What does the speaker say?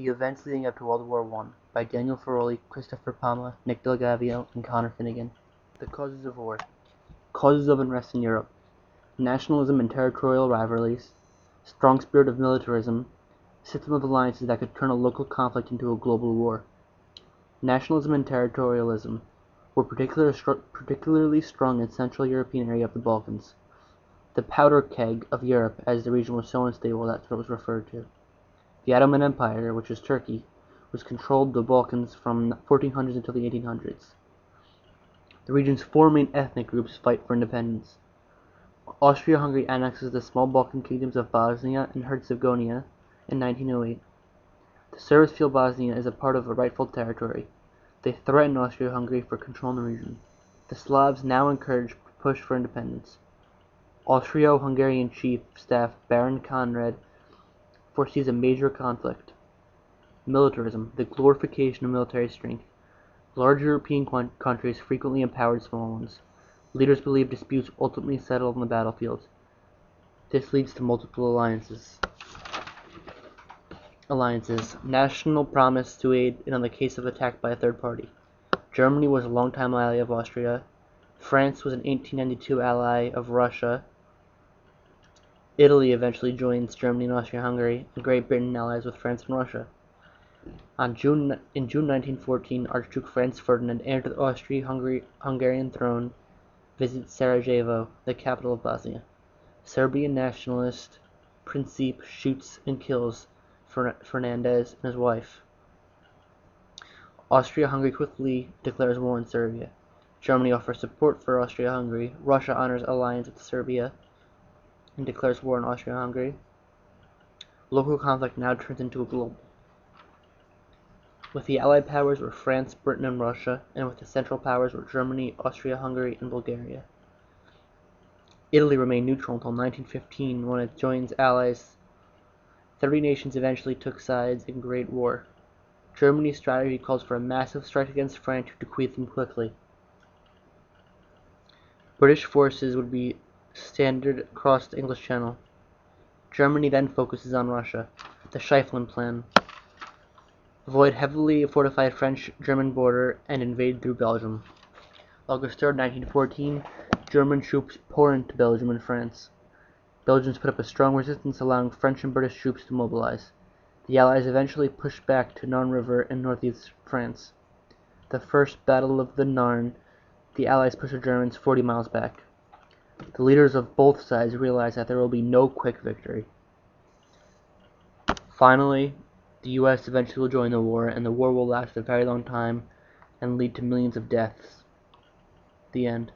The Events Leading Up to World War I by Daniel Feroli, Christopher Palma, Nick Delgavio, and Connor Finnegan. The Causes of War Causes of Unrest in Europe Nationalism and territorial rivalries, strong spirit of militarism, system of alliances that could turn a local conflict into a global war. Nationalism and territorialism were particular, particularly strong in Central European area of the Balkans. The powder keg of Europe, as the region was so unstable, that's what it was referred to. The Ottoman Empire, which is Turkey, was controlled the Balkans from 1400s until the 1800s. The region's four main ethnic groups fight for independence. Austria-Hungary annexes the small Balkan kingdoms of Bosnia and Herzegovina in 1908. The Serbs feel Bosnia is a part of a rightful territory. They threaten Austria-Hungary for control in the region. The Slavs now encourage push for independence. Austro-Hungarian chief staff Baron Conrad foresees a major conflict. Militarism, the glorification of military strength. Large European countries frequently empowered small ones. Leaders believe disputes ultimately settled on the battlefield. This leads to multiple alliances. Alliances. National promise to aid in the case of attack by a third party. Germany was a longtime ally of Austria. France was an 1892 ally of Russia. Italy eventually joins Germany and Austria-Hungary, and Great Britain allies with France and Russia. On June, in June 1914, Archduke Franz Ferdinand entered the Austro-Hungarian throne, visits Sarajevo, the capital of Bosnia. Serbian nationalist Princip shoots and kills Ferdinand and his wife. Austria-Hungary quickly declares war on Serbia. Germany offers support for Austria-Hungary. Russia honors alliance with Serbia and declares war on Austria-Hungary. Local conflict now turns into a global. With the Allied powers were France, Britain, and Russia, and with the Central powers were Germany, Austria-Hungary, and Bulgaria. Italy remained neutral until 1915 when it joined allies. Thirty nations eventually took sides in Great War. Germany's strategy calls for a massive strike against France to bequeath them quickly. British forces would be standard across the English Channel. Germany then focuses on Russia. The Schlieffen Plan. Avoid heavily fortified French-German border and invade through Belgium. August 3, 1914, German troops pour into Belgium and France. Belgians put up a strong resistance allowing French and British troops to mobilize. The Allies eventually pushed back to Marne River in northeast France. The First Battle of the Marne, the Allies pushed the Germans 40 miles back. The leaders of both sides realize that there will be no quick victory. Finally, the US eventually will join the war, and the war will last a very long time and lead to millions of deaths. The end.